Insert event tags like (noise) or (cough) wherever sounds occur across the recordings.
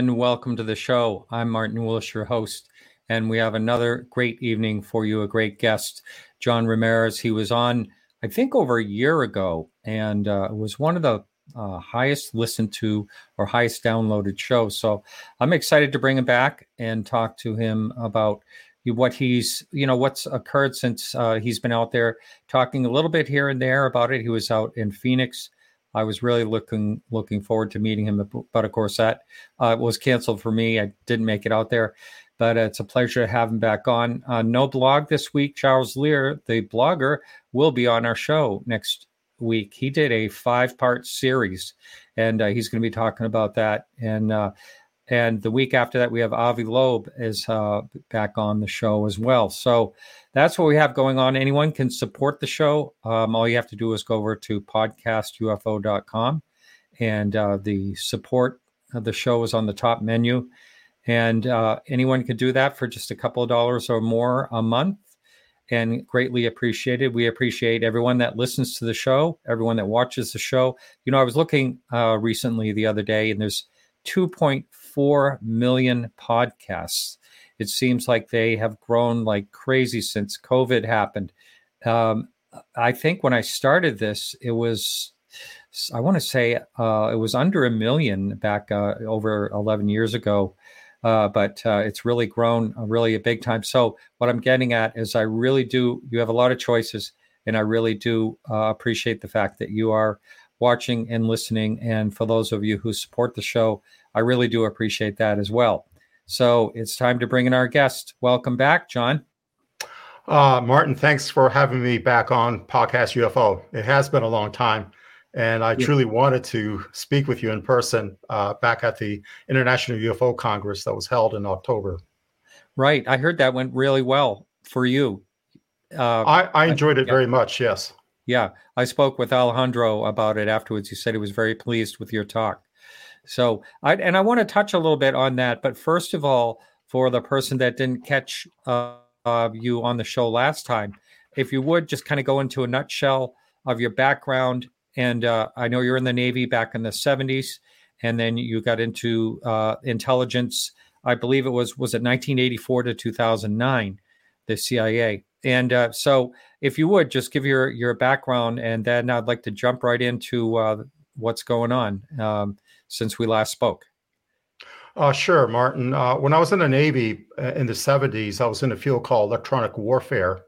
And welcome to the show. I'm Martin Willis, your host, and we have another great evening for you. A great guest, John Ramirez. He was on, I think, over a year ago, and uh, was one of the uh, highest listened to or highest downloaded shows. So I'm excited to bring him back and talk to him about what he's, you know, what's occurred since uh, he's been out there talking a little bit here and there about it. He was out in Phoenix I was really looking looking forward to meeting him, but of course that uh, was canceled for me. I didn't make it out there, but it's a pleasure to have him back on. Uh, no blog this week. Charles Lear, the blogger, will be on our show next week. He did a five part series, and uh, he's going to be talking about that. And uh, and the week after that, we have Avi Loeb is uh, back on the show as well. So that's what we have going on. Anyone can support the show. Um, all you have to do is go over to podcastufo.com, and uh, the support of the show is on the top menu. And uh, anyone can do that for just a couple of dollars or more a month, and greatly appreciated. We appreciate everyone that listens to the show, everyone that watches the show. You know, I was looking uh, recently the other day, and there's 2.4 million podcasts. It seems like they have grown like crazy since COVID happened. Um, I think when I started this, it was, I want to say, uh, it was under a million back uh, over 11 years ago. Uh, but uh, it's really grown really a big time. So what I'm getting at is I really do. You have a lot of choices, and I really do uh, appreciate the fact that you are watching and listening. And for those of you who support the show, I really do appreciate that as well. So it's time to bring in our guest. Welcome back, John. Uh, Martin, thanks for having me back on Podcast UFO. It has been a long time, and I yeah. truly wanted to speak with you in person uh, back at the International UFO Congress that was held in October. Right. I heard that went really well for you. Uh, I, I enjoyed it yeah. very much, yes. Yeah. I spoke with Alejandro about it afterwards. He said he was very pleased with your talk. So, I, and I want to touch a little bit on that. But first of all, for the person that didn't catch uh, uh, you on the show last time, if you would just kind of go into a nutshell of your background. And uh, I know you're in the Navy back in the 70s, and then you got into uh, intelligence. I believe it was was it 1984 to 2009, the CIA. And uh, so, if you would just give your your background, and then I'd like to jump right into uh, what's going on. Um, since we last spoke? Uh, sure, Martin. Uh, when I was in the Navy uh, in the 70s, I was in a field called electronic warfare.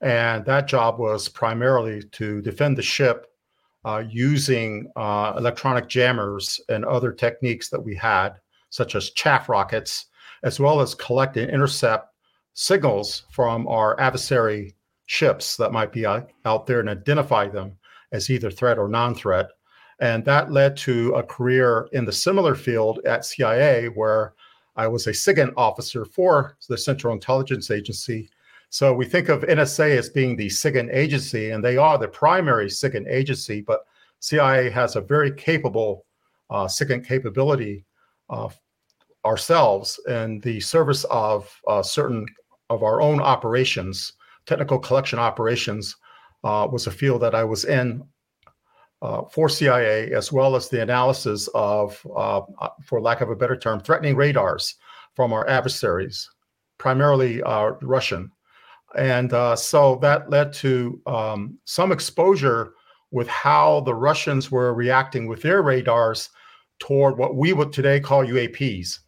And that job was primarily to defend the ship uh, using electronic jammers and other techniques that we had, such as chaff rockets, as well as collect and intercept signals from our adversary ships that might be out, out there and identify them as either threat or non threat. And that led to a career in the similar field at CIA, where I was a SIGINT officer for the Central Intelligence Agency. So we think of NSA as being the SIGINT agency, and they are the primary SIGINT agency, but CIA has a very capable uh, SIGINT capability uh, ourselves in the service of uh, certain of our own operations. Technical collection operations uh, was a field that I was in uh, for CIA, as well as the analysis of, uh, uh, for lack of a better term, threatening radars from our adversaries, primarily uh, Russian. And uh, so that led to um, some exposure with how the Russians were reacting with their radars toward what we would today call UAPs.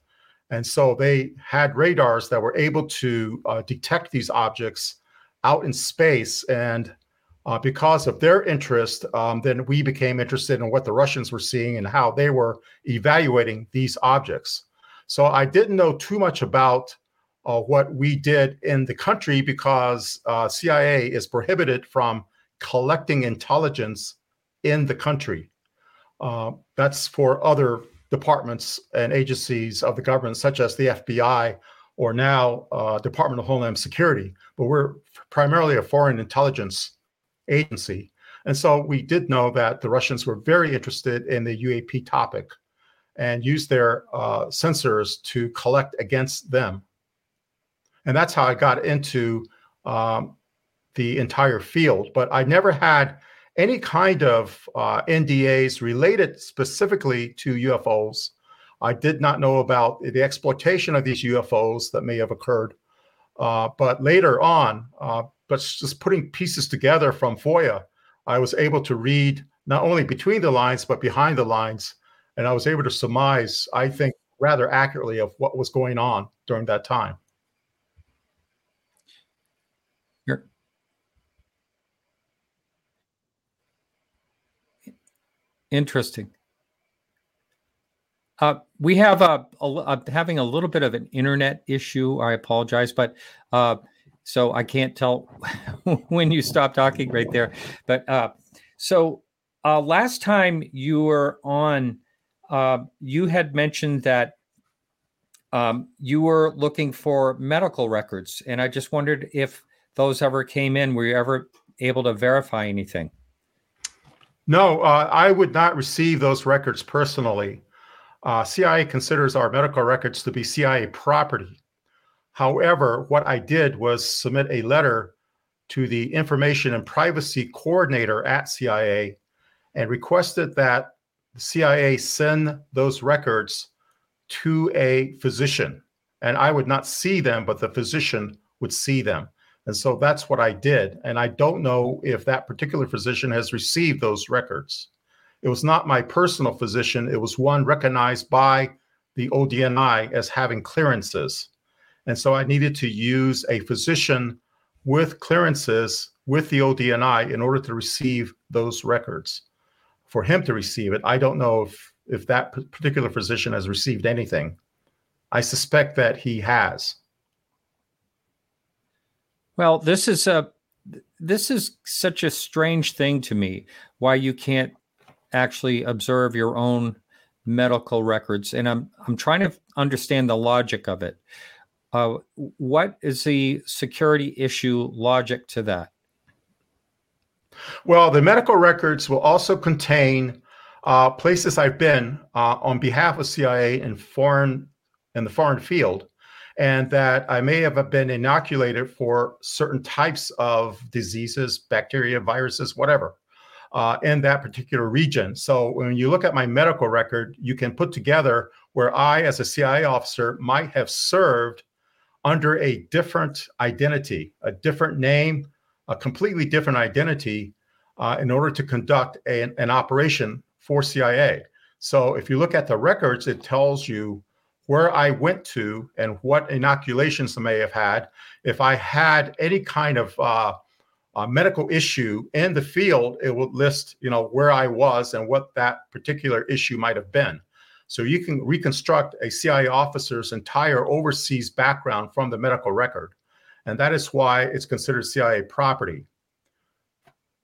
And so they had radars that were able to uh, detect these objects out in space and uh, because of their interest, um, then we became interested in what the Russians were seeing and how they were evaluating these objects. So I didn't know too much about uh, what we did in the country because uh, CIA is prohibited from collecting intelligence in the country. Uh, that's for other departments and agencies of the government, such as the FBI or now uh, Department of Homeland Security. But we're primarily a foreign intelligence agency. And so we did know that the Russians were very interested in the UAP topic and used their uh, sensors to collect against them. And that's how I got into um, the entire field. But I never had any kind of uh, NDAs related specifically to UFOs. I did not know about the exploitation of these UFOs that may have occurred. Uh, but later on, uh, but just putting pieces together from FOIA, I was able to read not only between the lines, but behind the lines. And I was able to surmise, I think, rather accurately of what was going on during that time. Interesting. Uh, we have a, a, a, having a little bit of an internet issue. I apologize, but uh, so I can't tell (laughs) when you stop talking right there. But uh, so uh, last time you were on, uh, you had mentioned that um, you were looking for medical records, and I just wondered if those ever came in. Were you ever able to verify anything? No, uh, I would not receive those records personally. Uh, CIA considers our medical records to be CIA property. However, what I did was submit a letter to the Information and Privacy Coordinator at CIA and requested that the CIA send those records to a physician. And I would not see them, but the physician would see them. And so that's what I did. And I don't know if that particular physician has received those records. It was not my personal physician, it was one recognized by the ODNI as having clearances. And so I needed to use a physician with clearances with the ODNI in order to receive those records. For him to receive it, I don't know if, if that particular physician has received anything. I suspect that he has. Well, this is a this is such a strange thing to me why you can't actually observe your own medical records and i'm i'm trying to understand the logic of it. Uh, what is the security issue logic to that? Well the medical records will also contain uh, places i've been uh, on behalf of cia in foreign in the foreign field and that I may have been inoculated for certain types of diseases, bacteria, viruses, whatever, uh, in that particular region. So when you look at my medical record, you can put together where I, as a CIA officer, might have served under a different identity, a different name, a completely different identity uh, in order to conduct a, an operation for CIA. So if you look at the records, it tells you where I went to and what inoculations I may have had, if I had any kind of uh, medical issue in the field, it would list, you know, where I was and what that particular issue might have been. So you can reconstruct a CIA officer's entire overseas background from the medical record. And that is why it's considered CIA property.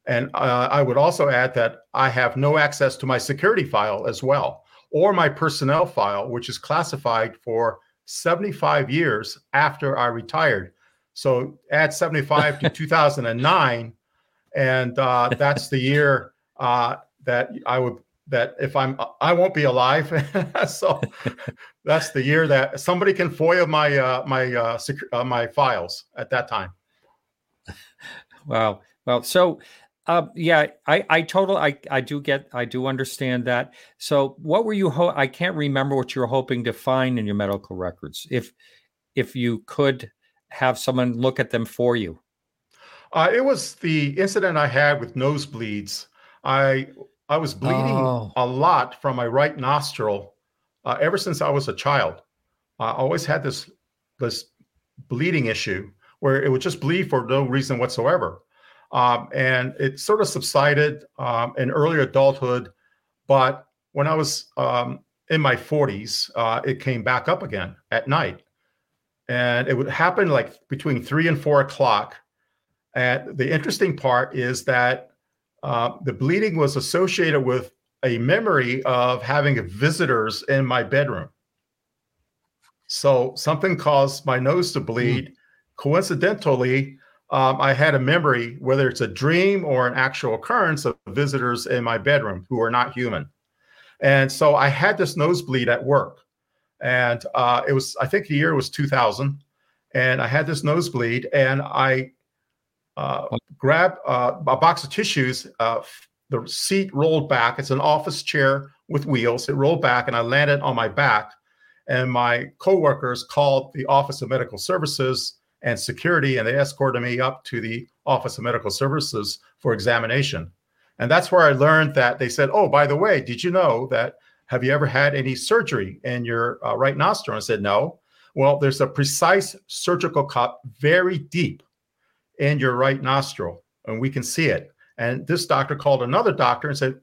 And uh, I would also add that I have no access to my security file as well or my personnel file, which is classified for 75 years after I retired. So add 75 to (laughs) 2009, and uh, that's the year uh, that I would that if I'm I won't be alive. (laughs) so that's the year that somebody can FOIA my uh, my uh, uh, my files at that time. (laughs) Wow. Well, so uh, yeah, I, I total, I, I do get, I do understand that. So, what were you? Ho- I can't remember what you were hoping to find in your medical records. If, if you could have someone look at them for you. Uh, it was the incident I had with nosebleeds. I, I was bleeding oh. a lot from my right nostril uh, ever since I was a child. I always had this, this bleeding issue where it would just bleed for no reason whatsoever. Um, and it sort of subsided um, in early adulthood. But when I was um, in my 40s, uh, it came back up again at night. And it would happen like between three and four o'clock. And the interesting part is that uh, the bleeding was associated with a memory of having visitors in my bedroom. So something caused my nose to bleed. Mm. Coincidentally, um, I had a memory, whether it's a dream or an actual occurrence, of visitors in my bedroom who are not human. And so I had this nosebleed at work. And uh, it was, I think the year was 2000. And I had this nosebleed and I uh, grabbed uh, a box of tissues. Uh, the seat rolled back. It's an office chair with wheels. It rolled back, and I landed on my back. And my coworkers called the Office of Medical Services and security, and they escorted me up to the Office of Medical Services for examination. And that's where I learned that they said, "Oh, by the way, did you know that? Have you ever had any surgery in your uh, right nostril?" I said, "No." Well, there's a precise surgical cut very deep in your right nostril, and we can see it. And this doctor called another doctor and said,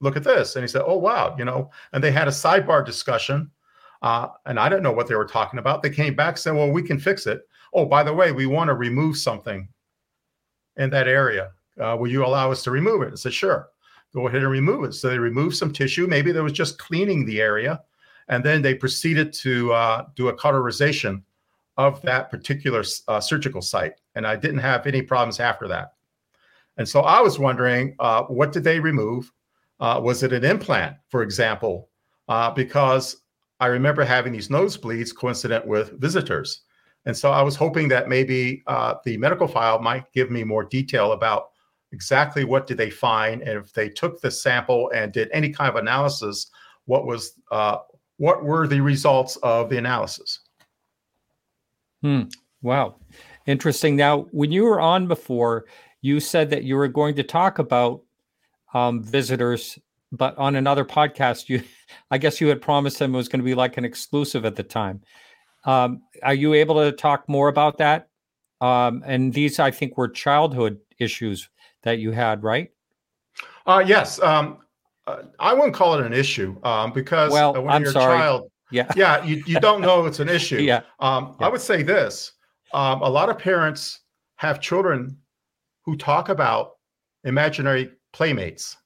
"Look at this." And he said, "Oh, wow," you know. And they had a sidebar discussion, uh, and I don't know what they were talking about. They came back saying, "Well, we can fix it." Oh, by the way, we want to remove something in that area. Uh, will you allow us to remove it? I said, sure. Go ahead and remove it. So they removed some tissue. Maybe they was just cleaning the area. And then they proceeded to uh, do a cauterization of that particular uh, surgical site. And I didn't have any problems after that. And so I was wondering, uh, what did they remove? Uh, was it an implant, for example? Uh, because I remember having these nosebleeds coincident with visitors. And so I was hoping that maybe uh, the medical file might give me more detail about exactly what did they find, and if they took the sample and did any kind of analysis, what was uh, what were the results of the analysis? Hmm. Wow, interesting. Now, when you were on before, you said that you were going to talk about um, visitors, but on another podcast, you, (laughs) I guess you had promised them it was going to be like an exclusive at the time. Um, are you able to talk more about that? Um, and these, I think, were childhood issues that you had, right? Uh, yes. Um, uh, I wouldn't call it an issue um, because well, when I'm you're sorry. a child, yeah, yeah, you, you don't know it's an (laughs) issue. yeah. Um, Yeah. I would say this: um, a lot of parents have children who talk about imaginary playmates,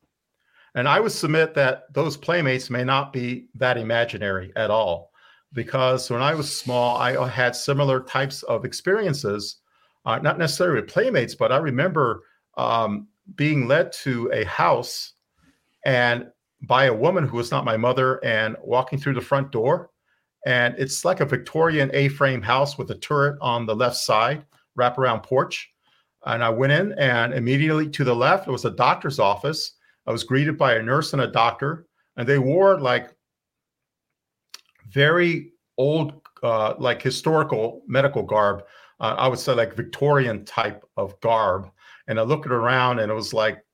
and I would submit that those playmates may not be that imaginary at all because when I was small, I had similar types of experiences, uh, not necessarily with playmates, but I remember um, being led to a house and by a woman who was not my mother and walking through the front door. And it's like a Victorian A frame house with a turret on the left side, wraparound porch. And I went in, and immediately to the left, it was a doctor's office. I was greeted by a nurse and a doctor, and they wore like very old, uh, like historical medical garb. Uh, I would say like Victorian type of garb. And I looked around, and it was like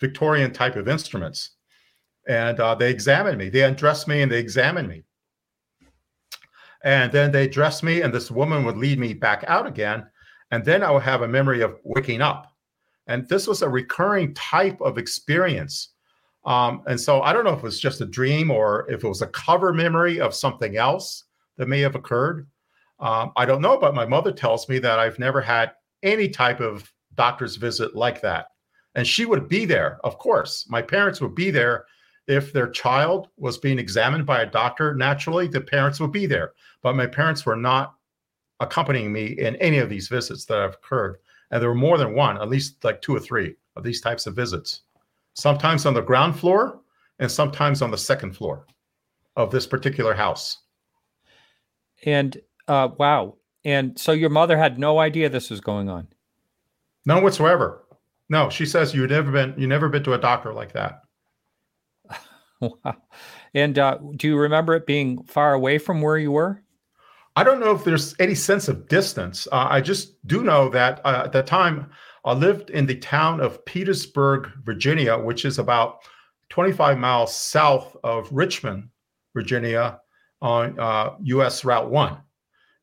Victorian type of instruments. And uh, they examined me. They undressed me and they examined me. And then they dressed me, and this woman would lead me back out again. And then I would have a memory of waking up. And this was a recurring type of experience. Um, and so I don't know if it was just a dream or if it was a cover memory of something else that may have occurred. Um, I don't know, but my mother tells me that I've never had any type of doctor's visit like that. And she would be there, of course. My parents would be there if their child was being examined by a doctor. Naturally, the parents would be there. But my parents were not accompanying me in any of these visits that have occurred. And there were more than one, at least like two or three of these types of visits, sometimes on the ground floor and sometimes on the second floor of this particular house. And uh, wow. And so your mother had no idea this was going on. None whatsoever. No, she says you've never been you never been to a doctor like that. (laughs) wow. And uh, do you remember it being far away from where you were? I don't know if there's any sense of distance. Uh, I just do know that uh, at the time I lived in the town of Petersburg, Virginia, which is about 25 miles south of Richmond, Virginia, on uh, US Route 1.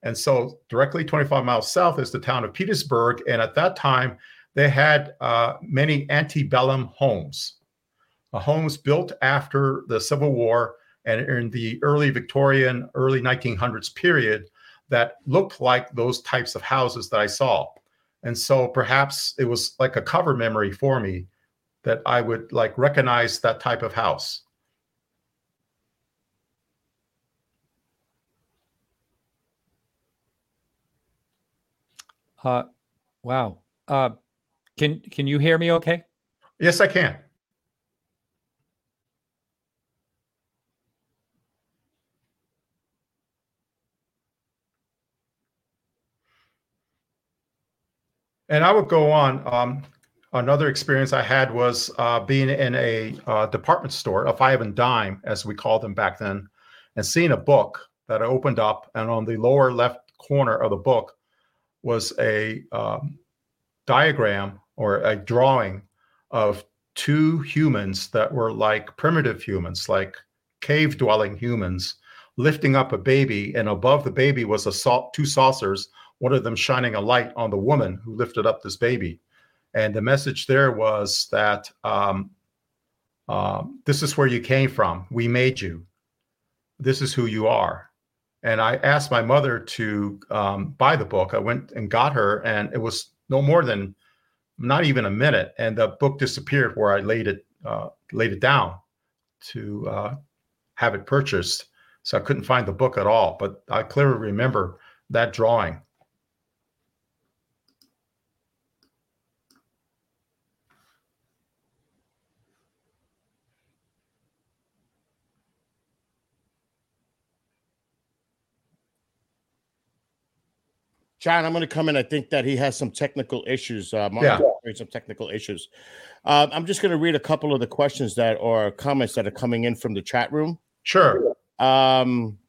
And so, directly 25 miles south is the town of Petersburg. And at that time, they had uh, many antebellum homes, uh, homes built after the Civil War and in the early Victorian, early 1900s period that looked like those types of houses that I saw. And so perhaps it was like a cover memory for me that I would like recognize that type of house. Uh, wow. Uh, can can you hear me? Okay. Yes, I can. And I would go on. Um, Another experience I had was uh, being in a uh, department store, a five and dime, as we called them back then, and seeing a book that I opened up, and on the lower left corner of the book was a um, diagram or a drawing of two humans that were like primitive humans, like cave dwelling humans, lifting up a baby, and above the baby was a two saucers, one of them shining a light on the woman who lifted up this baby. And the message there was that um, um, this is where you came from. We made you. This is who you are. And I asked my mother to um, buy the book. I went and got her, and it was no more than not even a minute, and the book disappeared where I laid it uh, laid it down to uh, have it purchased. So I couldn't find the book at all. But I clearly remember that drawing. John, I'm going to come in. I think that he has some technical issues. Uh, yeah. some technical issues. Um, I'm just going to read a couple of the questions that or comments that are coming in from the chat room. Sure. Um,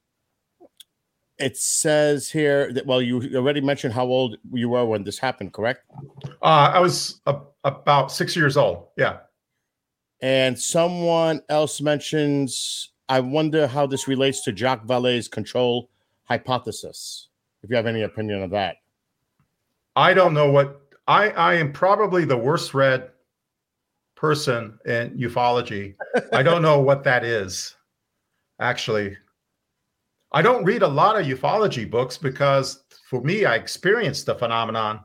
it says here that well, you already mentioned how old you were when this happened, correct? Uh, I was a, about six years old. Yeah. And someone else mentions, I wonder how this relates to Jacques Vallée's control hypothesis if you have any opinion of that. I don't know what I I am probably the worst read person in ufology. I don't know what that is. Actually, I don't read a lot of ufology books because for me, I experienced the phenomenon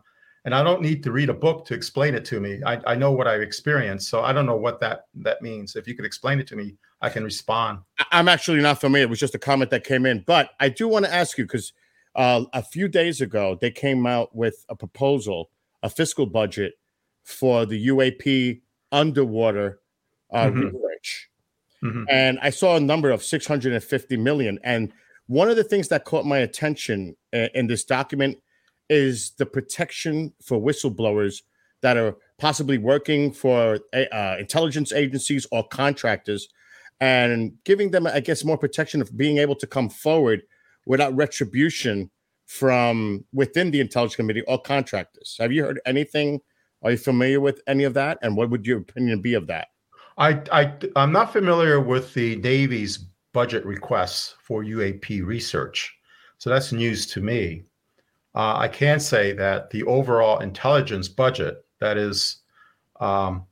and I don't need to read a book to explain it to me. I, I know what I've experienced. So I don't know what that that means. If you could explain it to me, I can respond. I'm actually not familiar. It was just a comment that came in. But I do want to ask you because uh, a few days ago, they came out with a proposal, a fiscal budget for the UAP underwater uh, mm-hmm. research. Mm-hmm. And I saw a number of 650 million. And one of the things that caught my attention in, in this document is the protection for whistleblowers that are possibly working for uh, intelligence agencies or contractors and giving them, I guess, more protection of being able to come forward without retribution from within the intelligence committee or contractors. Have you heard anything? Are you familiar with any of that? And what would your opinion be of that? I, I I'm not familiar with the Navy's budget requests for UAP research, so that's news to me. Uh, I can say that the overall intelligence budget, that is um,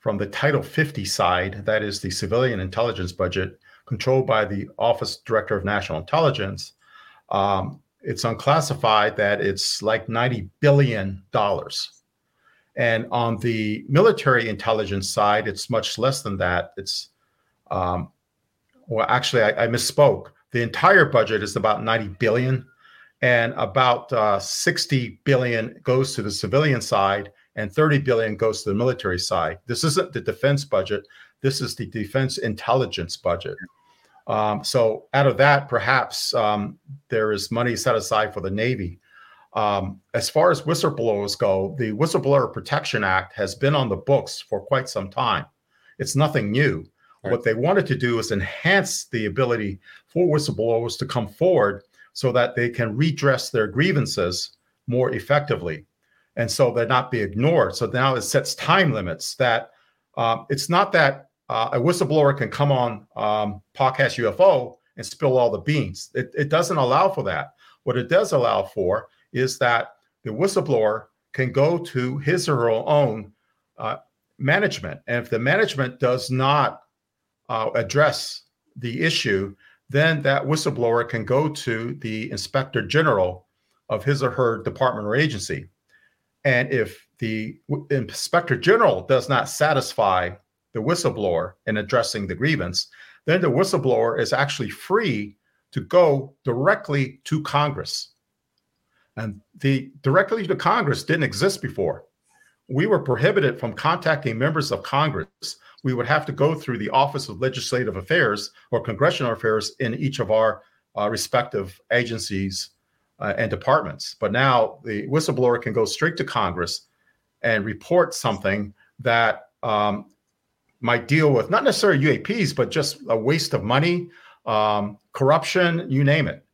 from the Title 50 side, that is the civilian intelligence budget, controlled by the Office Director of National Intelligence, um, it's unclassified that it's like 90 billion dollars. And on the military intelligence side, it's much less than that. It's um, well, actually, I, I, misspoke. The entire budget is about 90 billion, and about uh, 60 billion goes to the civilian side, and 30 billion goes to the military side. This isn't the defense budget. This is the defense intelligence budget. Um, so out of that, perhaps um, there is money set aside for the Navy. Um, as far as whistleblowers go, the Whistleblower Protection Act has been on the books for quite some time. It's nothing new. Right. What they wanted to do is enhance the ability for whistleblowers to come forward so that they can redress their grievances more effectively. And so they're not be ignored. So now it sets time limits that uh, it's not that uh, a whistleblower can come on um, podcast UFO and spill all the beans. It, it doesn't allow for that. What it does allow for is that the whistleblower can go to his or her own uh, management. And if the management does not uh, address the issue, then that whistleblower can go to the inspector general of his or her department or agency. And if the inspector general does not satisfy the whistleblower in addressing the grievance, then the whistleblower is actually free to go directly to Congress. And the directly to Congress didn't exist before. We were prohibited from contacting members of Congress. We would have to go through the Office of Legislative Affairs or Congressional Affairs in each of our uh, respective agencies uh, and departments. But now the whistleblower can go straight to Congress and report something that um, might deal with not necessarily UAPs, but just a waste of money, um, corruption, you name it.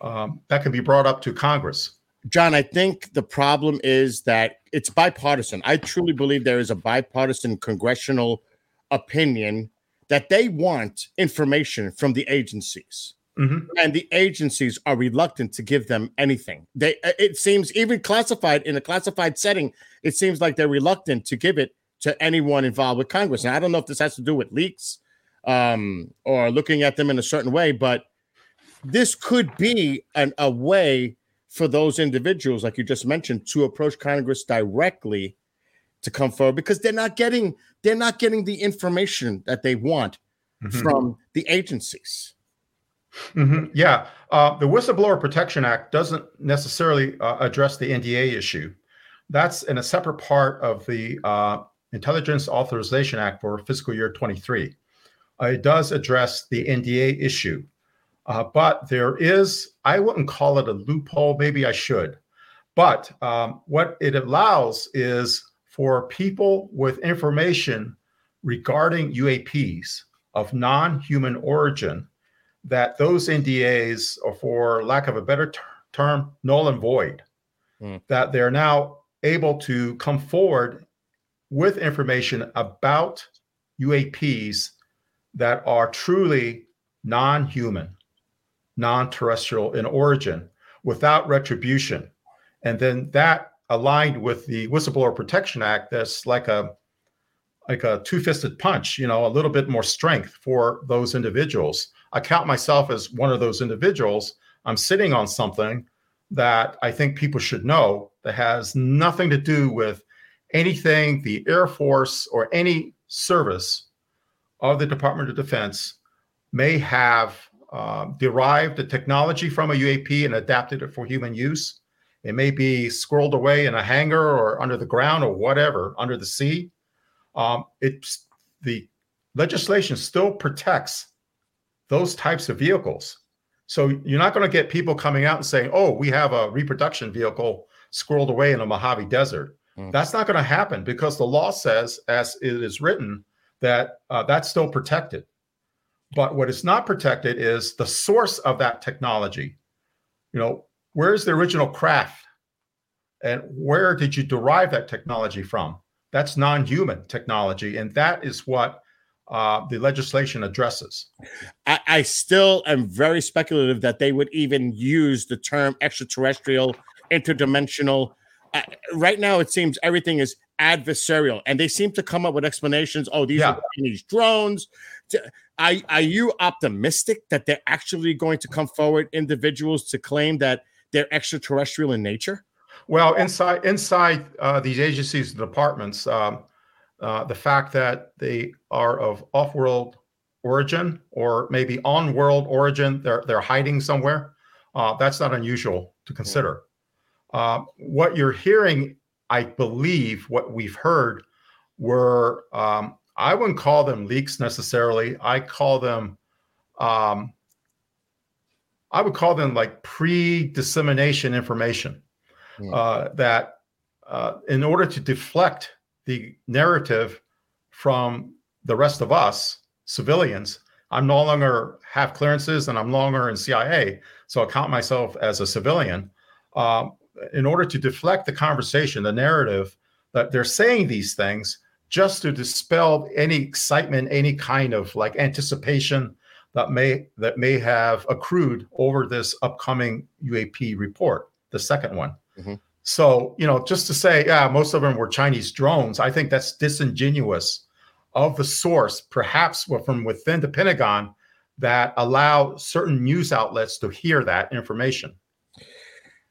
Um, that can be brought up to Congress. John, I think the problem is that it's bipartisan. I truly believe there is a bipartisan congressional opinion that they want information from the agencies. Mm-hmm. And the agencies are reluctant to give them anything. They it seems even classified in a classified setting, it seems like they're reluctant to give it to anyone involved with Congress. And I don't know if this has to do with leaks um, or looking at them in a certain way, but this could be an, a way for those individuals, like you just mentioned, to approach Congress directly to come forward because they're not getting they're not getting the information that they want mm-hmm. from the agencies. Mm-hmm. Yeah, uh, the Whistleblower Protection Act doesn't necessarily uh, address the NDA issue. That's in a separate part of the uh, Intelligence Authorization Act for fiscal year 23. Uh, it does address the NDA issue, uh, but there is, I wouldn't call it a loophole, maybe I should. But um, what it allows is for people with information regarding UAPs of non human origin that those NDAs are, for lack of a better ter- term, null and void, mm. that they're now able to come forward with information about UAPs that are truly non human, non terrestrial in origin without retribution. And then that aligned with the Whistleblower Protection Act, that's like a like a two-fisted punch, you know, a little bit more strength for those individuals. I count myself as one of those individuals. I'm sitting on something that I think people should know that has nothing to do with anything the Air Force or any service of the Department of Defense may have uh, derived the technology from a UAP and adapted it for human use. It may be squirreled away in a hangar or under the ground or whatever, under the sea. Um, it's the legislation still protects those types of vehicles. So you're not going to get people coming out and saying, "Oh, we have a reproduction vehicle squirreled away in a Mojave Desert." Mm. That's not going to happen because the law says, as it is written, that uh, that's still protected. But what is not protected is the source of that technology. You know, where's the original craft, and where did you derive that technology from? That's non-human technology, and that is what uh, the legislation addresses. I, I, still am very speculative that they would even use the term extraterrestrial, interdimensional, right now it seems everything is adversarial, and they seem to come up with explanations. Oh, these yeah. are Chinese drones. Are, are you optimistic that they're actually going to come forward individuals to claim that they're extraterrestrial in nature? Well, inside inside uh, these agencies, and departments, um, uh, the fact that they are of off-world origin or maybe on-world origin, they're they're hiding somewhere. Uh, that's not unusual to consider. Uh, what you're hearing, I believe, what we've heard were, um, I wouldn't call them leaks necessarily. I call them, um, I would call them like pre dissemination information mm. uh, that uh, in order to deflect the narrative from the rest of us, civilians, I'm no longer have clearances and I'm no longer in CIA. So I count myself as a civilian. Um, in order to deflect the conversation, the narrative that they're saying these things just to dispel any excitement, any kind of like anticipation that may that may have accrued over this upcoming UAP report, the second one. Mm-hmm. So, you know, just to say, yeah, most of them were Chinese drones, I think that's disingenuous of the source, perhaps from within the Pentagon, that allow certain news outlets to hear that information.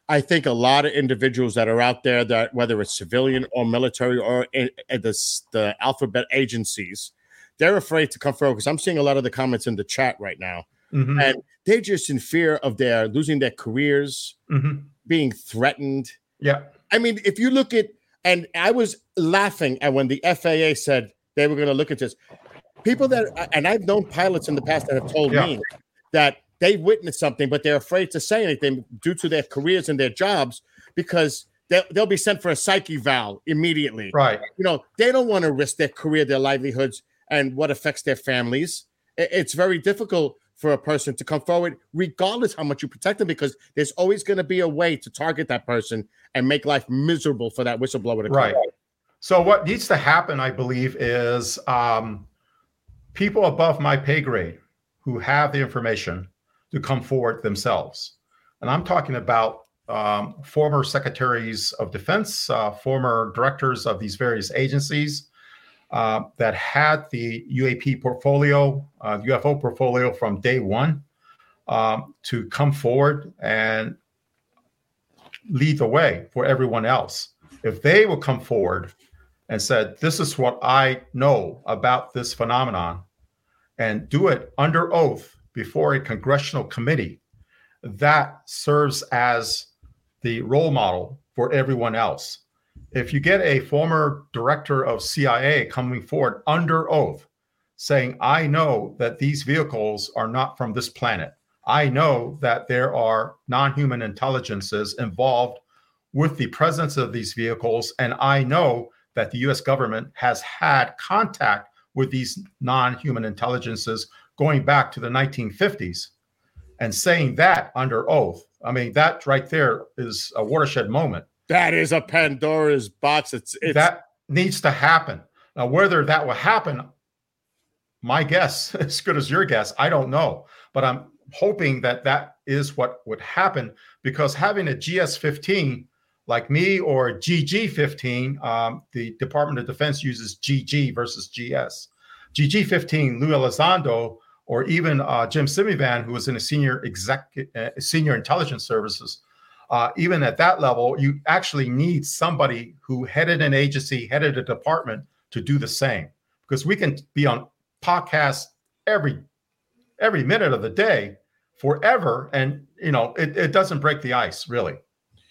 I think a lot of individuals that are out there that whether it's civilian or military or in, in the, the alphabet agencies, they're afraid to come forward because I'm seeing a lot of the comments in the chat right now. Mm-hmm. And they're just in fear of their losing their careers, mm-hmm. being threatened. Yeah. I mean, if you look at, and I was laughing at when the FAA said they were going to look at this. People that, and I've known pilots in the past that have told yeah. me that they witnessed something, but they're afraid to say anything due to their careers and their jobs because they'll, they'll be sent for a psyche eval immediately. Right. You know, they don't want to risk their career, their livelihoods, and what affects their families. It's very difficult for a person to come forward, regardless how much you protect them, because there's always going to be a way to target that person and make life miserable for that whistleblower to come. Right. So what needs to happen, I believe, is um, people above my pay grade who have the information to come forward themselves. And I'm talking about um, former secretaries of defense, uh, former directors of these various agencies uh, that had the UAP portfolio, uh, UFO portfolio from day one um, to come forward and lead the way for everyone else. If they will come forward and said, This is what I know about this phenomenon, and do it under oath before a congressional committee, that serves as the role model for everyone else. If you get a former director of CIA coming forward under oath saying, I know that these vehicles are not from this planet, I know that there are non human intelligences involved with the presence of these vehicles, and I know that the US government has had contact with these non human intelligences going back to the 1950s. And saying that under oath, I mean, that right there is a watershed moment. That is a Pandora's box. It's, it's that needs to happen. Now, whether that will happen, my guess, (laughs) as good as your guess, I don't know. But I'm hoping that that is what would happen because having a GS 15 like me or GG 15, um, the Department of Defense uses GG versus GS. GG 15, Lou Elizondo, or even uh, Jim Semivan, who was in a senior exec, uh, senior intelligence services, uh, even at that level, you actually need somebody who headed an agency, headed a department to do the same. Because we can be on podcasts every every minute of the day forever, and you know it, it doesn't break the ice really.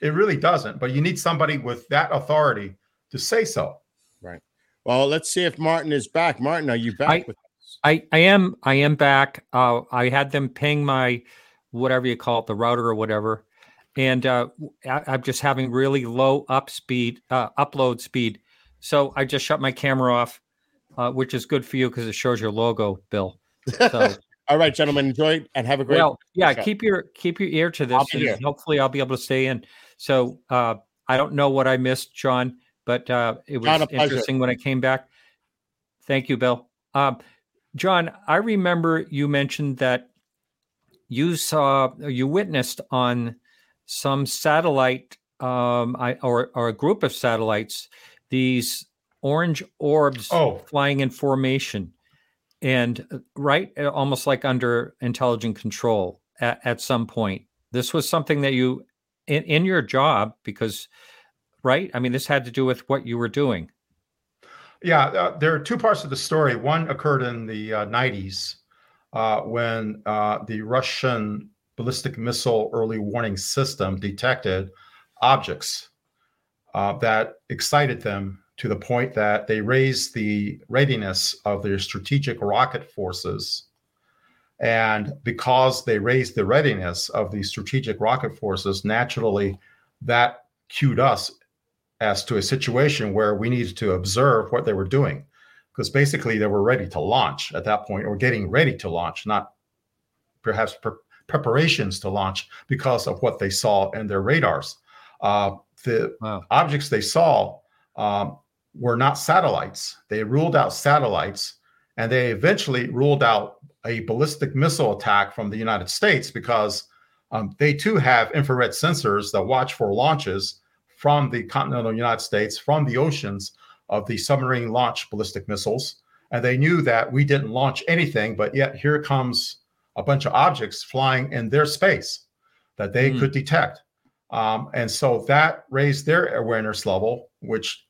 It really doesn't. But you need somebody with that authority to say so. Right. Well, let's see if Martin is back. Martin, are you back I, with us? I, I am. I am back. Uh, I had them ping my whatever you call it, the router or whatever, and uh, I, am just having really low up speed, uh, upload speed. So I just shut my camera off, uh, which is good for you because it shows your logo, Bill. So. (laughs) All right, gentlemen, enjoy and have a great. Well, yeah, keep your keep your ear to this, and hopefully I'll be able to stay in. So uh, I don't know what I missed, John, but uh, it was John, interesting when I came back. Thank you, Bill. Um, John, I remember you mentioned that you saw, you witnessed on some satellite um, I, or, or a group of satellites these orange orbs oh. flying in formation and uh, right uh, almost like under intelligent control at, at some point. This was something that you in, in your job because right? I mean this had to do with what you were doing yeah uh, there are two parts of the story. One occurred in the uh, 90s uh, when uh, the russian ballistic missile early warning system detected objects uh, that excited them to the point that they raised the readiness of their strategic rocket forces. And because they raised the readiness of the strategic rocket forces, naturally that cued us as to a situation where we needed to observe what they were doing. Because basically they were ready to launch at that point, or getting ready to launch, not perhaps pre- preparations to launch because of what they saw in their radars. Uh, the wow. objects they saw um, were not satellites. They ruled out satellites and they eventually ruled out a ballistic missile attack from the United States because um, they too have infrared sensors that watch for launches from the continental United States, from the oceans of the submarine launch ballistic missiles. And they knew that we didn't launch anything, but yet here comes a bunch of objects flying in their space that they mm. could detect. Um, and so that raised their awareness level, which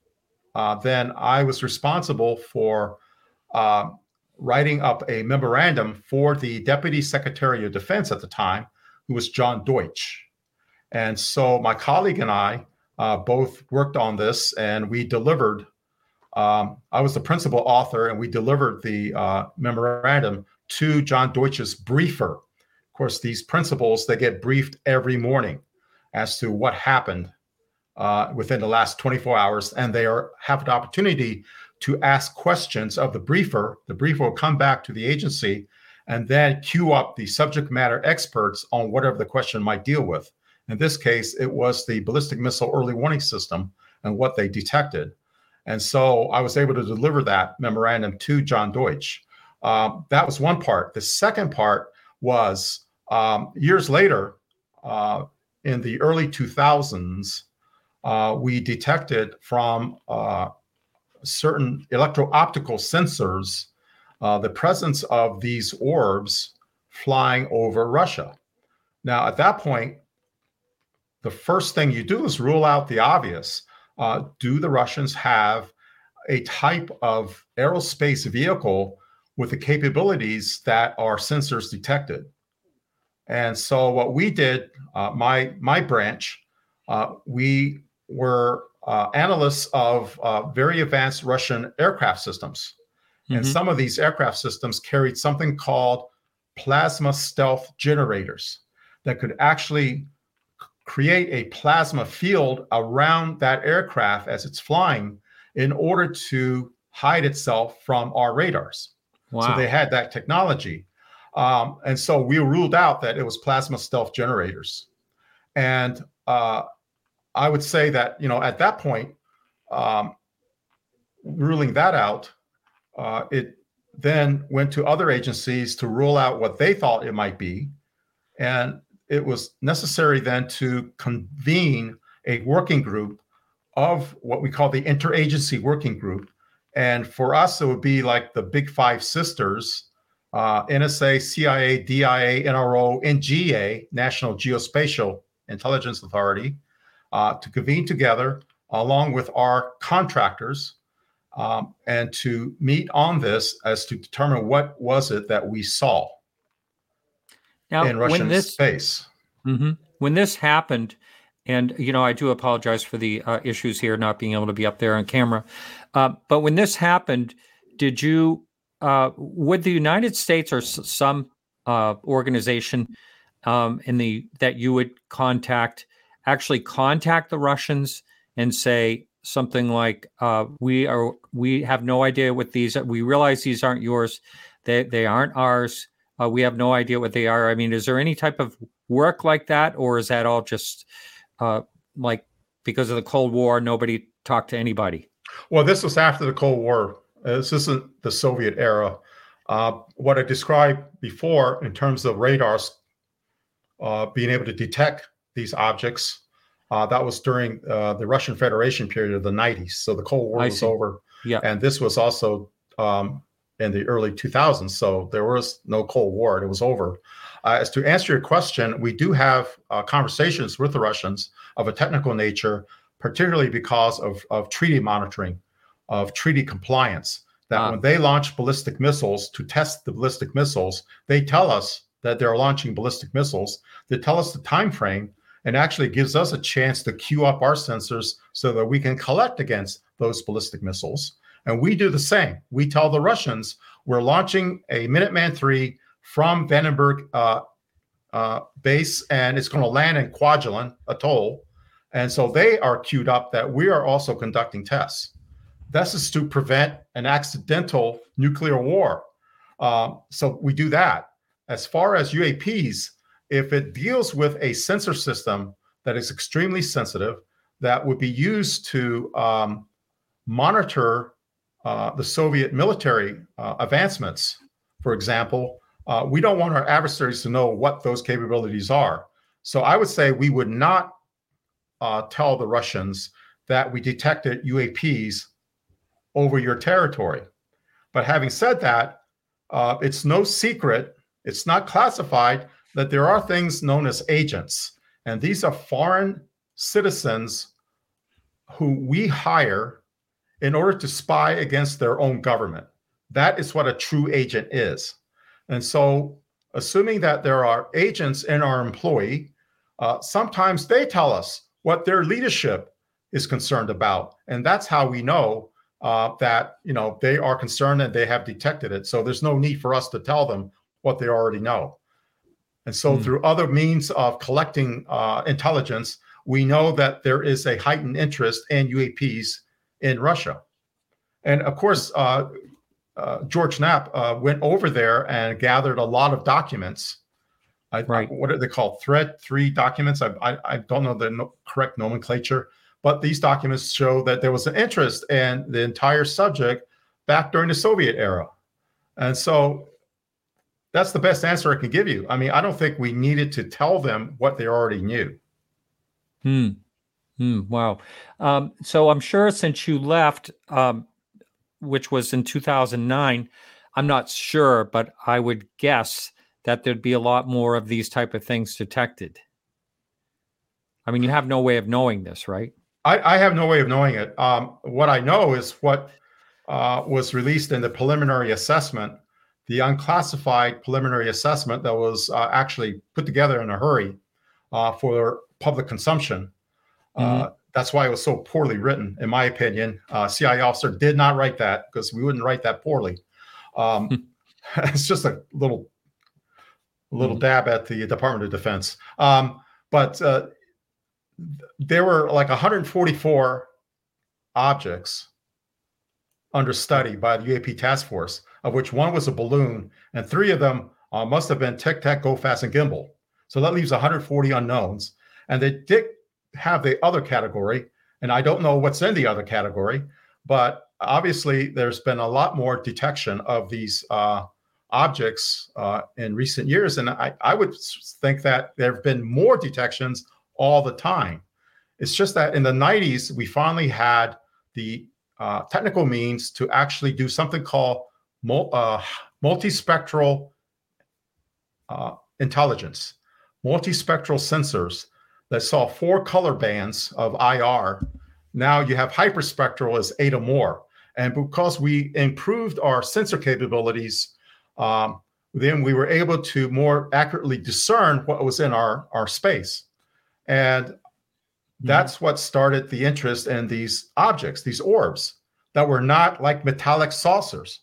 uh, then I was responsible for uh, writing up a memorandum for the Deputy Secretary of Defense at the time, who was John Deutsch. And so my colleague and I uh, both worked on this and we delivered. Um, I was the principal author and we delivered the uh, memorandum to John Deutch's briefer. Of course, these principals, they get briefed every morning as to what happened uh, within the last 24 hours, and they are have the opportunity to ask questions of the briefer. The briefer will come back to the agency and then queue up the subject matter experts on whatever the question might deal with. In this case, it was the ballistic missile early warning system and what they detected. And so I was able to deliver that memorandum to John Deutch. Uh, that was one part. The second part was um, years later, uh, in the early 2000s, uh, we detected from uh, certain electro optical sensors uh, the presence of these orbs flying over Russia. Now, at that point, the first thing you do is rule out the obvious. Uh, do the Russians have a type of aerospace vehicle with the capabilities that our sensors detected? And so, what we did, uh, my my branch, uh, we were uh, analysts of uh, very advanced Russian aircraft systems. Mm-hmm. And some of these aircraft systems carried something called plasma stealth generators that could actually create a plasma field around that aircraft as it's flying in order to hide itself from our radars. Wow. So they had that technology. Um, and so we ruled out that it was plasma stealth generators. And uh, I would say that, you know, at that point, um, ruling that out, uh, it then went to other agencies to rule out what they thought it might be. And it was necessary then to convene a working group of what we call the interagency working group. And for us, it would be like the big five sisters uh, NSA, CIA, DIA, NRO, NGA, National Geospatial Intelligence Authority, uh, to convene together along with our contractors um, and to meet on this as to determine what was it that we saw now, in Russian this, space. Mm-hmm. When this happened, and you know, I do apologize for the uh, issues here, not being able to be up there on camera. Uh, but when this happened, did you, uh, would the United States or s- some uh, organization um, in the that you would contact actually contact the Russians and say something like, uh, "We are we have no idea what these. We realize these aren't yours. They they aren't ours. Uh, we have no idea what they are." I mean, is there any type of work like that, or is that all just uh, like because of the Cold War, nobody talked to anybody? Well, this was after the Cold War. Uh, this isn't the Soviet era. Uh, what I described before in terms of radars uh, being able to detect these objects. Uh, that was during uh, the Russian Federation period of the 90s. So the Cold War I was see. over. Yeah. And this was also um, in the early 2000s. So there was no Cold War. It was over. Uh, as to answer your question, we do have uh, conversations with the Russians of a technical nature, particularly because of, of treaty monitoring, of treaty compliance. That ah. when they launch ballistic missiles to test the ballistic missiles, they tell us that they're launching ballistic missiles. They tell us the time frame and actually gives us a chance to queue up our sensors so that we can collect against those ballistic missiles. And we do the same. We tell the Russians we're launching a Minuteman III from Vandenberg uh, uh, base, and it's going to land in Kwajalein Atoll. And so they are queued up that we are also conducting tests. This is to prevent an accidental nuclear war. Um, so we do that. As far as UAPs, if it deals with a sensor system that is extremely sensitive, that would be used to um, monitor uh, the Soviet military uh, advancements, for example, uh, we don't want our adversaries to know what those capabilities are. So I would say we would not uh, tell the Russians that we detected UAPs over your territory. But having said that, uh, it's no secret, it's not classified that there are things known as agents. And these are foreign citizens who we hire in order to spy against their own government. That is what a true agent is. And so, assuming that there are agents in our employee, uh, sometimes they tell us what their leadership is concerned about, and that's how we know uh, that you know they are concerned and they have detected it. So there's no need for us to tell them what they already know. And so, mm. through other means of collecting uh, intelligence, we know that there is a heightened interest in UAPs in Russia. And of course, uh, uh, George Knapp uh, went over there and gathered a lot of documents. I, right. what are they called? Thread three documents. I, I, I don't know the no, correct nomenclature, but these documents show that there was an interest in the entire subject back during the Soviet era. And so that's the best answer I can give you. I mean, I don't think we needed to tell them what they already knew. Hmm. Hmm. Wow. Um, so I'm sure since you left, um, which was in 2009, I'm not sure, but I would guess that there'd be a lot more of these type of things detected. I mean, you have no way of knowing this, right? I, I have no way of knowing it. Um, what I know is what uh, was released in the preliminary assessment, the unclassified preliminary assessment that was uh, actually put together in a hurry uh, for public consumption. Uh, mm-hmm. that's why it was so poorly written, in my opinion. Uh, CIA officer did not write that because we wouldn't write that poorly. Um, hmm. (laughs) it's just a little, little mm-hmm. dab at the Department of Defense. Um, but uh, there were like 144 objects under study by the UAP task force, of which one was a balloon, and three of them uh, must have been Tic Tac, Go Fast, and Gimbal. So that leaves 140 unknowns. And they did have the other category, and I don't know what's in the other category, but obviously there's been a lot more detection of these uh, objects uh, in recent years. And I, I would think that there have been more detections all the time. It's just that in the 90s, we finally had the uh, technical means to actually do something called uh, multispectral uh, intelligence, multispectral sensors that saw four color bands of IR. Now you have hyperspectral as eight or more. And because we improved our sensor capabilities, um, then we were able to more accurately discern what was in our, our space. And mm-hmm. that's what started the interest in these objects, these orbs that were not like metallic saucers.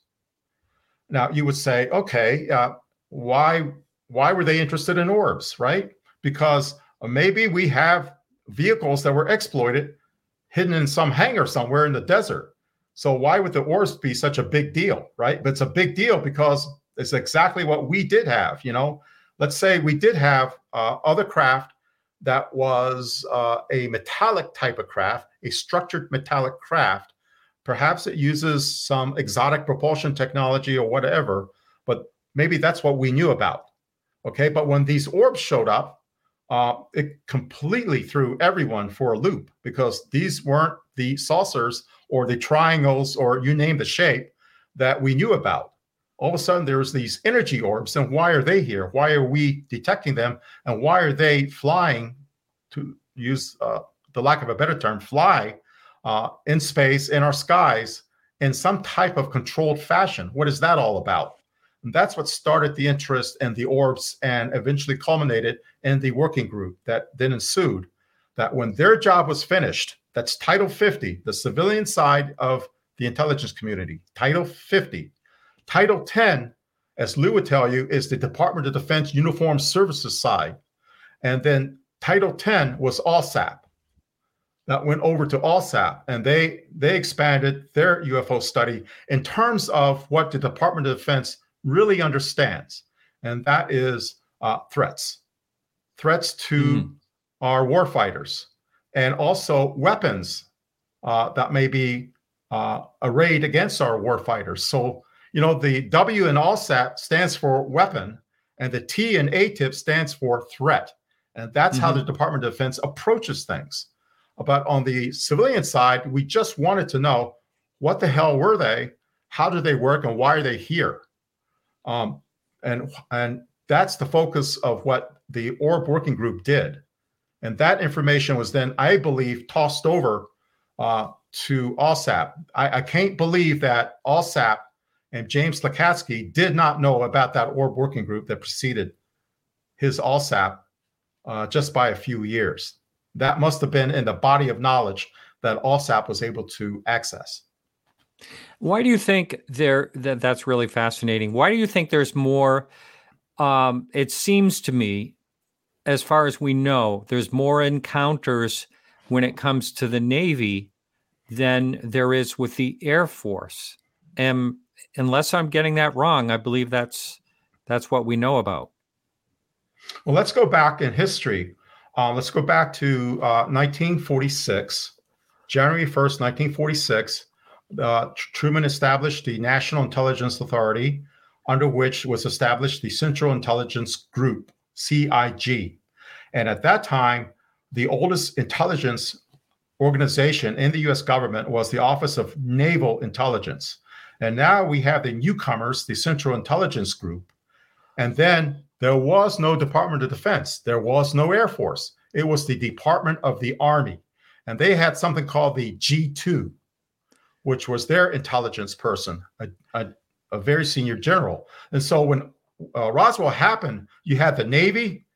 Now you would say, okay, uh, why why were they interested in orbs, right? Because maybe we have vehicles that were exploited hidden in some hangar somewhere in the desert. So why would the orbs be such a big deal, right? But it's a big deal because it's exactly what we did have. You know, let's say we did have uh, other craft that was uh, a metallic type of craft, a structured metallic craft. Perhaps it uses some exotic propulsion technology or whatever, but maybe that's what we knew about. Okay, but when these orbs showed up, uh, it completely threw everyone for a loop because these weren't the saucers or the triangles or you name the shape that we knew about. All of a sudden there's these energy orbs and why are they here? Why are we detecting them? And why are they flying to use uh, the lack of a better term fly uh, in space in our skies in some type of controlled fashion? What is that all about and that's what started the interest in the orbs and eventually culminated in the working group that then ensued that when their job was finished that's title 50 the civilian side of the intelligence community title 50 Title 10, as Lou would tell you, is the Department of Defense Uniform Services side. And then Title 10 was AAWSAP. That went over to AAWSAP, and they they expanded their UFO study in terms of what the Department of Defense really understands, and that is uh, threats, threats to mm. our warfighters, and also weapons uh, that may be uh, arrayed against our warfighters. So you know, the W in AAWSAP stands for weapon, and the T in ATIP stands for threat. And that's mm-hmm. how the Department of Defense approaches things. But on the civilian side, we just wanted to know what the hell were they? How do they work? And why are they here? Um, and, and that's the focus of what the ORB working group did. And that information was then, I believe, tossed over uh, to AAWSAP. I, I can't believe that AAWSAP and James Lacatski did not know about that orb working group that preceded his AAWSAP uh, just by a few years. That must have been in the body of knowledge that AAWSAP was able to access. Why do you think there that that's really fascinating? Why do you think there's more? Um, it seems to me as far as we know, there's more encounters when it comes to the Navy than there is with the Air Force. And unless I'm getting that wrong, I believe that's that's what we know about. Well, let's go back in history. Uh, let's go back to uh, 1946, January 1st, 1946. Uh, Truman established the National Intelligence Authority, under which was established the Central Intelligence Group, CIG. And at that time, the oldest intelligence organization in the US government was the Office of Naval Intelligence. And now we have the newcomers, the Central Intelligence Group. And then there was no Department of Defense, there was no Air Force. It was the Department of the Army. And they had something called the G2, which was their intelligence person, a, a, a very senior general. And so when uh, Roswell happened, you had the Navy,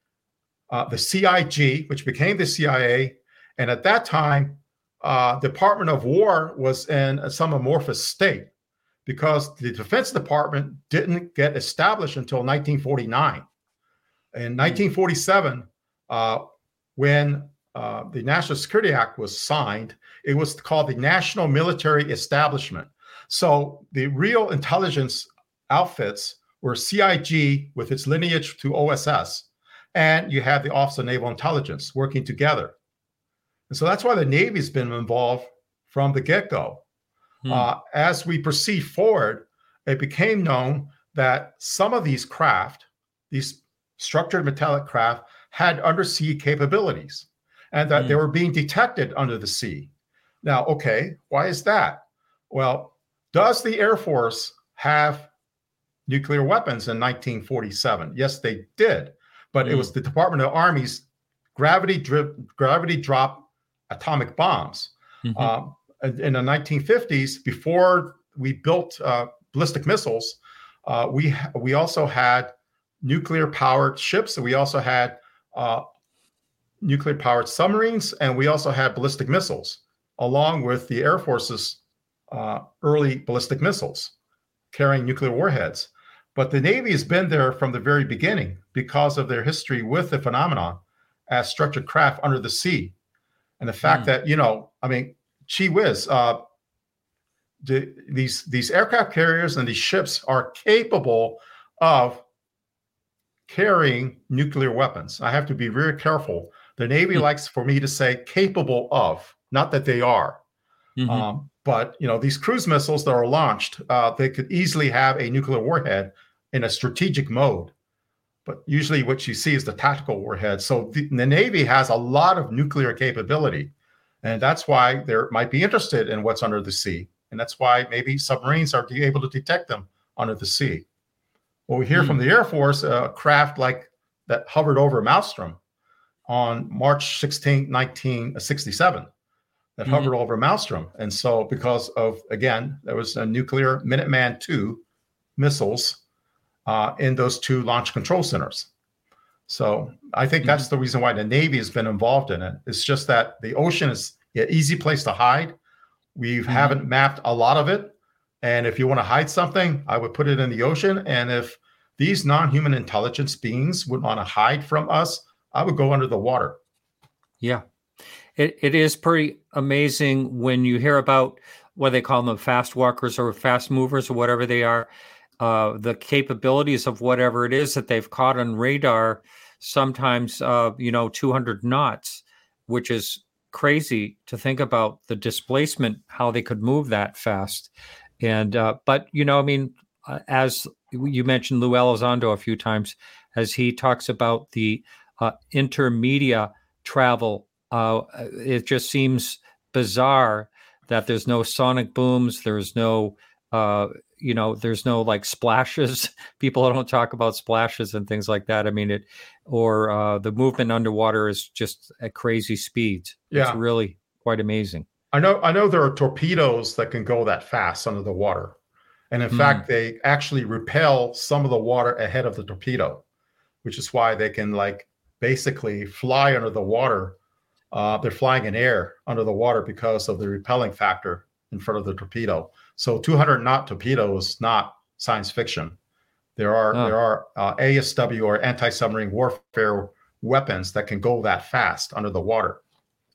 uh, the CIG, which became the CIA, and at that time, uh, Department of War was in some amorphous state because the Defense Department didn't get established until 1949. In 1947, uh, when uh, the National Security Act was signed, it was called the National Military Establishment. So the real intelligence outfits were CIG with its lineage to OSS, and you had the Office of Naval Intelligence working together. And so that's why the Navy's been involved from the get go. Hmm. Uh, as we proceed forward, it became known that some of these craft, these structured metallic craft, had undersea capabilities and that hmm. they were being detected under the sea. Now, okay, why is that? Well, does the Air Force have nuclear weapons in 1947? Yes, they did, but mm. it was hmm. the Department of Army's gravity drip, gravity drop atomic bombs. Mm-hmm. Um, in the 1950s, before we built uh, ballistic missiles, uh, we we also had nuclear powered ships, we also had uh, nuclear powered submarines, and we also had ballistic missiles, along with the Air Force's uh, early ballistic missiles carrying nuclear warheads. But the Navy has been there from the very beginning because of their history with the phenomenon as structured craft under the sea. And the fact mm. that, you know, I mean, gee whiz, uh, the, these, these aircraft carriers and these ships are capable of carrying nuclear weapons. I have to be very careful. The Navy mm. likes for me to say capable of, not that they are. Mm-hmm. Um, but you know, these cruise missiles that are launched, uh, they could easily have a nuclear warhead in a strategic mode. But usually, what you see is the tactical warhead. So the, the Navy has a lot of nuclear capability, and that's why they might be interested in what's under the sea, and that's why maybe submarines are able to detect them under the sea. Well, we hear mm. from the Air Force a craft like that hovered over Malmstrom on March 16, 1967 that mm-hmm. hovered over Malmstrom. And so, because of, again, there was a nuclear Minuteman II missiles uh, in those two launch control centers. So, I think mm-hmm. that's the reason why the Navy has been involved in it. It's just that the ocean is an easy place to hide. We mm-hmm. haven't mapped a lot of it. And if you want to hide something, I would put it in the ocean. And if these non human intelligence beings would want to hide from us, I would go under the water. Yeah. It, it is pretty amazing when you hear about what they call them fast walkers or fast movers or whatever they are. Uh, the capabilities of whatever it is that they've caught on radar sometimes uh, you know 200 knots which is crazy to think about the displacement how they could move that fast. And uh, but you know i mean uh, as you mentioned lou elizondo a few times as he talks about the uh, intermedia travel uh, it just seems bizarre that there's no sonic booms, there's no, uh, you know, there's no like splashes. (laughs) People don't talk about splashes and things like that. I mean, it or uh, the movement underwater is just at crazy speeds. Yeah. It's really quite amazing. I know. I know there are torpedoes that can go that fast under the water, and in mm. fact, they actually repel some of the water ahead of the torpedo, which is why they can like basically fly under the water uh, they're flying in air under the water because of the repelling factor in front of the torpedo. So 200 knot torpedo is not science fiction. There are oh. there are uh, ASW or anti submarine warfare weapons that can go that fast under the water.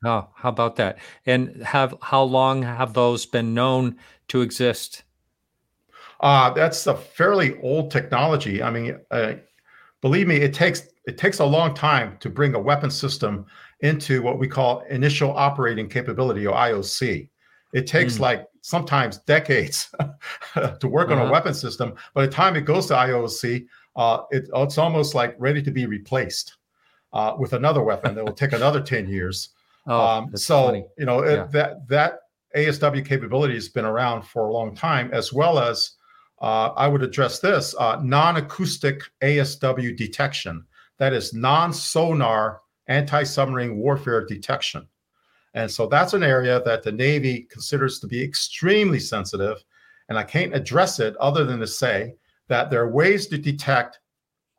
Oh, how about that? And have how long have those been known to exist? Uh, that's a fairly old technology. I mean, uh, believe me, it takes it takes a long time to bring a weapon system into what we call initial operating capability or IOC. It takes mm. like sometimes decades (laughs) to work uh-huh. on a uh-huh. weapon system. By the time it goes to IOC, uh, it, it's almost like ready to be replaced uh, with another weapon that will take (laughs) another 10 years. Oh, um, so, funny. you know, yeah. it, that, that ASW capability has been around for a long time, as well as uh, I would address this uh, non acoustic ASW detection. That is non sonar anti submarine warfare detection. And so that's an area that the Navy considers to be extremely sensitive. And I can't address it other than to say that there are ways to detect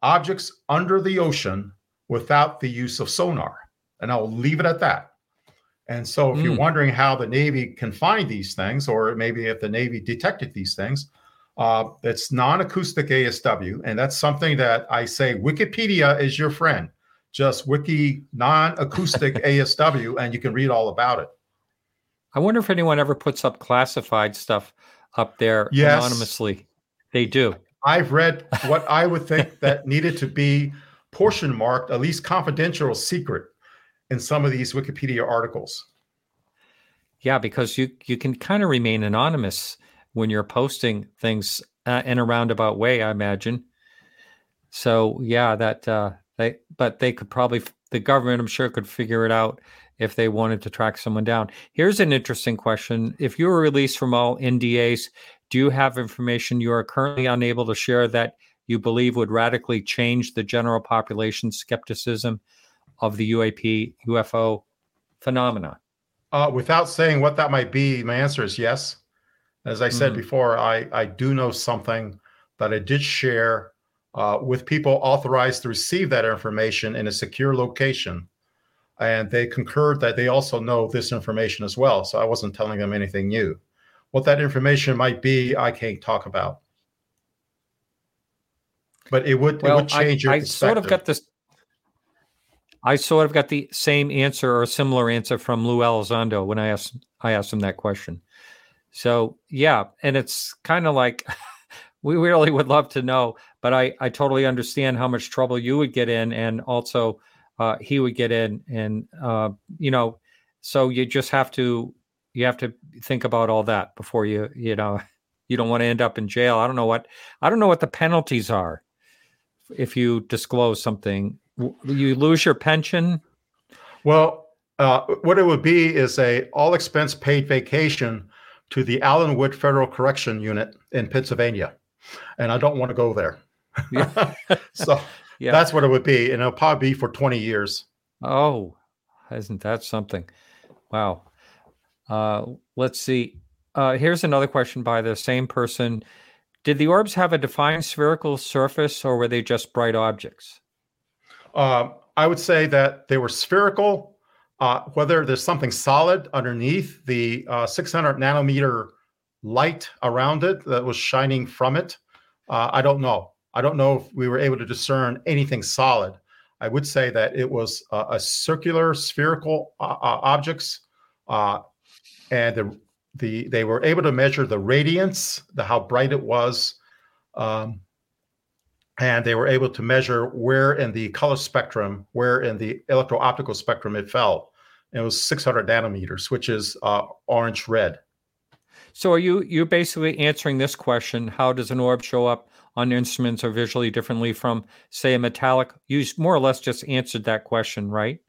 objects under the ocean without the use of sonar. And I'll leave it at that. And so, if mm. you're hmm. wondering how the Navy can find these things, or maybe if the Navy detected these things, uh, it's non acoustic ASW. And that's something that I say Wikipedia is your friend just wiki non-acoustic (laughs) ASW, and you can read all about it. I wonder if anyone ever puts up classified stuff up there yes. anonymously. They do. I've read what I would think (laughs) that needed to be portion marked, at least confidential or secret, in some of these Wikipedia articles. Yeah, because you you can kind of remain anonymous when you're posting things uh, in a roundabout way. I imagine. So yeah, that uh, they, but they could probably, the government, I'm sure, could figure it out if they wanted to track someone down. Here's an interesting question: If you were released from all NDAs, do you have information you are currently unable to share that you believe would radically change the general population skepticism of the UAP UFO phenomena? Uh, without saying what that might be, my answer is yes. As I said mm before, I, I do know something that I did share uh, with people authorized to receive that information in a secure location. And they concurred that they also know this information as well. So I wasn't telling them anything new. What that information might be, I can't talk about. But it would well, it would change I, your I sort of got this. I sort of got the same answer or a similar answer from Lou Elizondo when I asked I asked him that question. So yeah, and it's kind of like (laughs) we really would love to know, but I, I totally understand how much trouble you would get in and also uh, he would get in. And, uh, you know, so you just have to, you have to think about all that before you, you know, (laughs) you don't want to end up in jail. I don't know what, I don't know what the penalties are if you disclose something. You lose your pension. Well, uh, what it would be is a all expense paid vacation to the Allenwood Federal Correction Unit in Pennsylvania and I don't want to go there. Yeah. (laughs) so (laughs) yeah. that's what it would be, and it'll probably be for 20 years. Oh, isn't that something? Wow. Uh, let's see. Uh, here's another question by the same person. Did the orbs have a defined spherical surface, or were they just bright objects? Uh, I would say that they were spherical. Uh, whether there's something solid underneath the uh, 600 nanometer light around it that was shining from it. Uh, I don't know. I don't know if we were able to discern anything solid. I would say that it was a circular, spherical uh, uh objects, uh, and the the they were able to measure the radiance, the how bright it was, um, and they were able to measure where in the color spectrum, where in the electro-optical spectrum it fell. It was 600 nanometers, which is uh, orange red. So are you you basically answering this question? How does an orb show up on instruments or visually differently from, say, a metallic? You more or less just answered that question, right?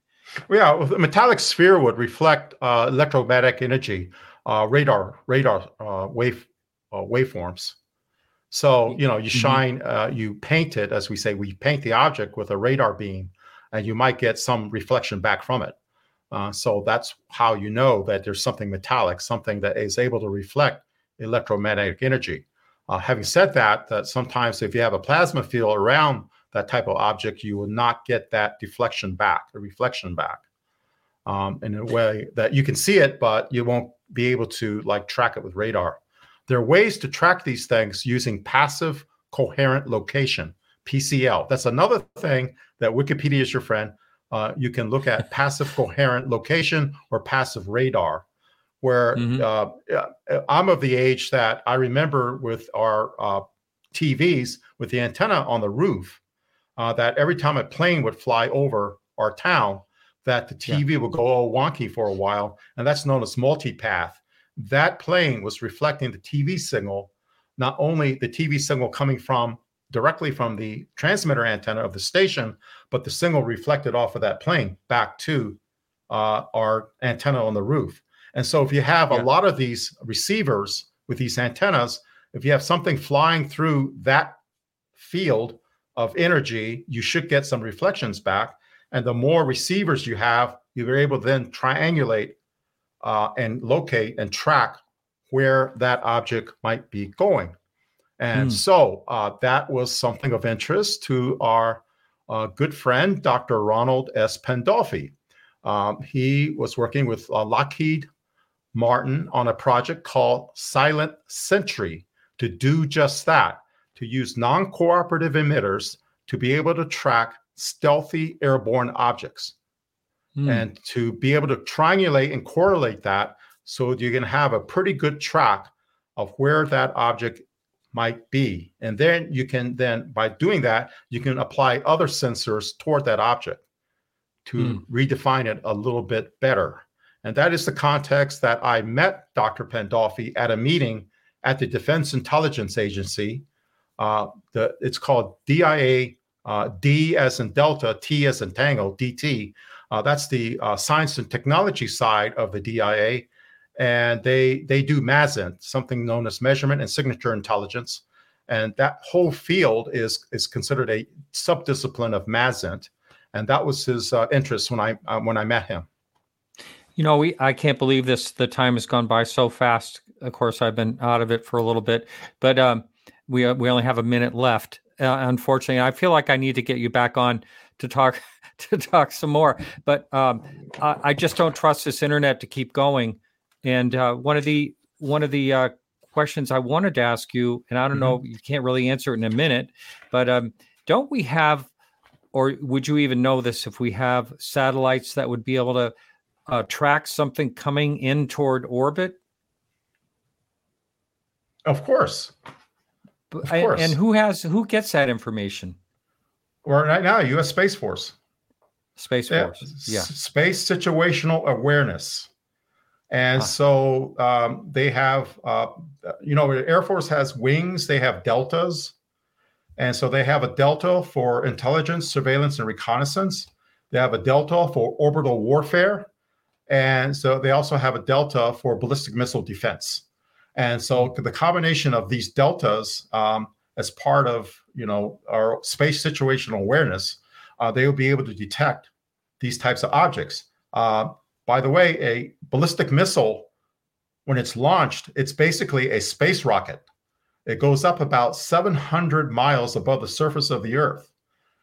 Well, yeah, a metallic sphere would reflect uh, electromagnetic energy, uh, radar radar uh, wave uh, waveforms. So you know, you mm-hmm. shine, mm-hmm. you paint it, as we say, we paint the object with a radar beam, and you might get some reflection back from it. Uh, so that's how you know that there's something metallic, something that is able to reflect electromagnetic energy. Uh, having said that, that sometimes if you have a plasma field around that type of object, you will not get that deflection back, the reflection back, um, in a way that you can see it, but you won't be able to like track it with radar. There are ways to track these things using passive coherent location, PCL. That's another thing that Wikipedia is your friend uh, you can look at passive coherent location or passive radar. Where Mhm. uh, I'm of the age that I remember with our uh, TVs with the antenna on the roof, uh, that every time a plane would fly over our town, that the Yeah. TV would go all wonky for a while, and that's known as multipath. That plane was reflecting the TV signal, not only the TV signal coming from directly from the transmitter antenna of the station, but the signal reflected off of that plane back to uh, our antenna on the roof. And so, if you have Yeah. a lot of these receivers with these antennas, if you have something flying through that field of energy, you should get some reflections back. And the more receivers you have, you're able to then triangulate uh, and locate and track where that object might be going. And Hmm. so uh, that was something of interest to our uh, good friend, Dr. Ronald S. Pandolfi. Um, he was working with uh, Lockheed Martin on a project called Silent Sentry to do just that, to use non cooperative emitters to be able to track stealthy airborne objects Hmm. and to be able to triangulate and correlate that so you can have a pretty good track of where that object might be. And then you can then by doing that you can apply other sensors toward that object to redefine it a little bit better. And that is the context that i met dr pandolfi at a meeting at the defense intelligence agency uh, the, it's called dia uh, d as in delta t as in tango dt uh, that's the uh, science and technology side of the DIA, and they they do MASINT, something known as measurement and signature intelligence, and that whole field is is considered a subdiscipline of MASINT, and that was his uh, interest when I uh, when I met him. You know, we I can't believe this. The time has gone by so fast. Of course, I've been out of it for a little bit, but um, we uh, we only have a minute left. Uh, unfortunately, I feel like I need to get you back on to talk (laughs) to talk some more. But um, I, I just don't trust this internet to keep going. And uh, one of the one of the uh, questions I wanted to ask you, and I don't know, you can't really answer it in a minute, but um, don't we have, or would you even know this if we have satellites that would be able to uh, track something coming in toward orbit? Of course, Of course. And who has who gets that information? or right now, U.S. Space Force. Space Yeah, Force. Yeah. s- space situational awareness. And Huh. so um, they have, uh, you know, Air Force has wings, they have deltas. And so they have a delta for intelligence, surveillance, and reconnaissance. They have a delta for orbital warfare. And so they also have a delta for ballistic missile defense. And so the combination of these deltas um, as part of, you know, our space situational awareness, uh, they will be able to detect these types of objects. Uh, by the way, a ballistic missile, when it's launched, it's basically a space rocket. It goes up about 700 miles above the surface of the Earth.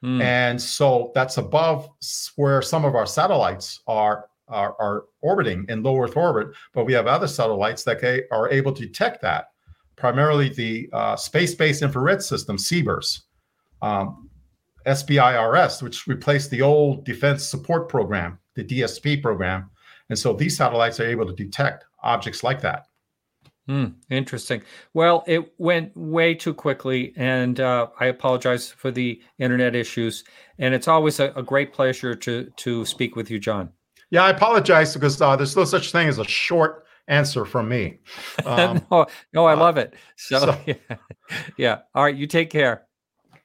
Hmm. And so that's above where some of our satellites are, are, are orbiting in low Earth orbit. But we have other satellites that are able to detect that, primarily the uh, Space Based Infrared System, SBIRS. Um, SBIRS, which replaced the old Defense Support Program, the DSP program. And so these satellites are able to detect objects like that. Hmm, interesting. Well, it went way too quickly, and uh, I apologize for the internet issues. And it's always a, a great pleasure to to speak with you, John. Yeah, I apologize because uh, there's no such thing as a short answer from me. (laughs) Um, no, no, I uh, love it. So, so- (laughs) yeah. yeah. All right, you take care.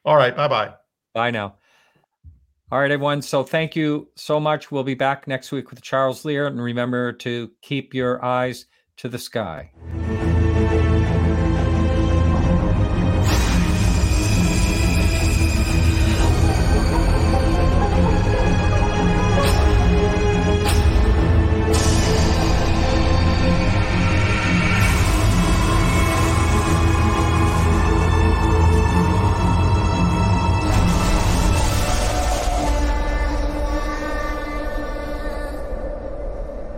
all right, bye bye. Bye now. All right, everyone. So thank you so much. We'll be back next week with Charles Lear, and remember to keep your eyes to the sky.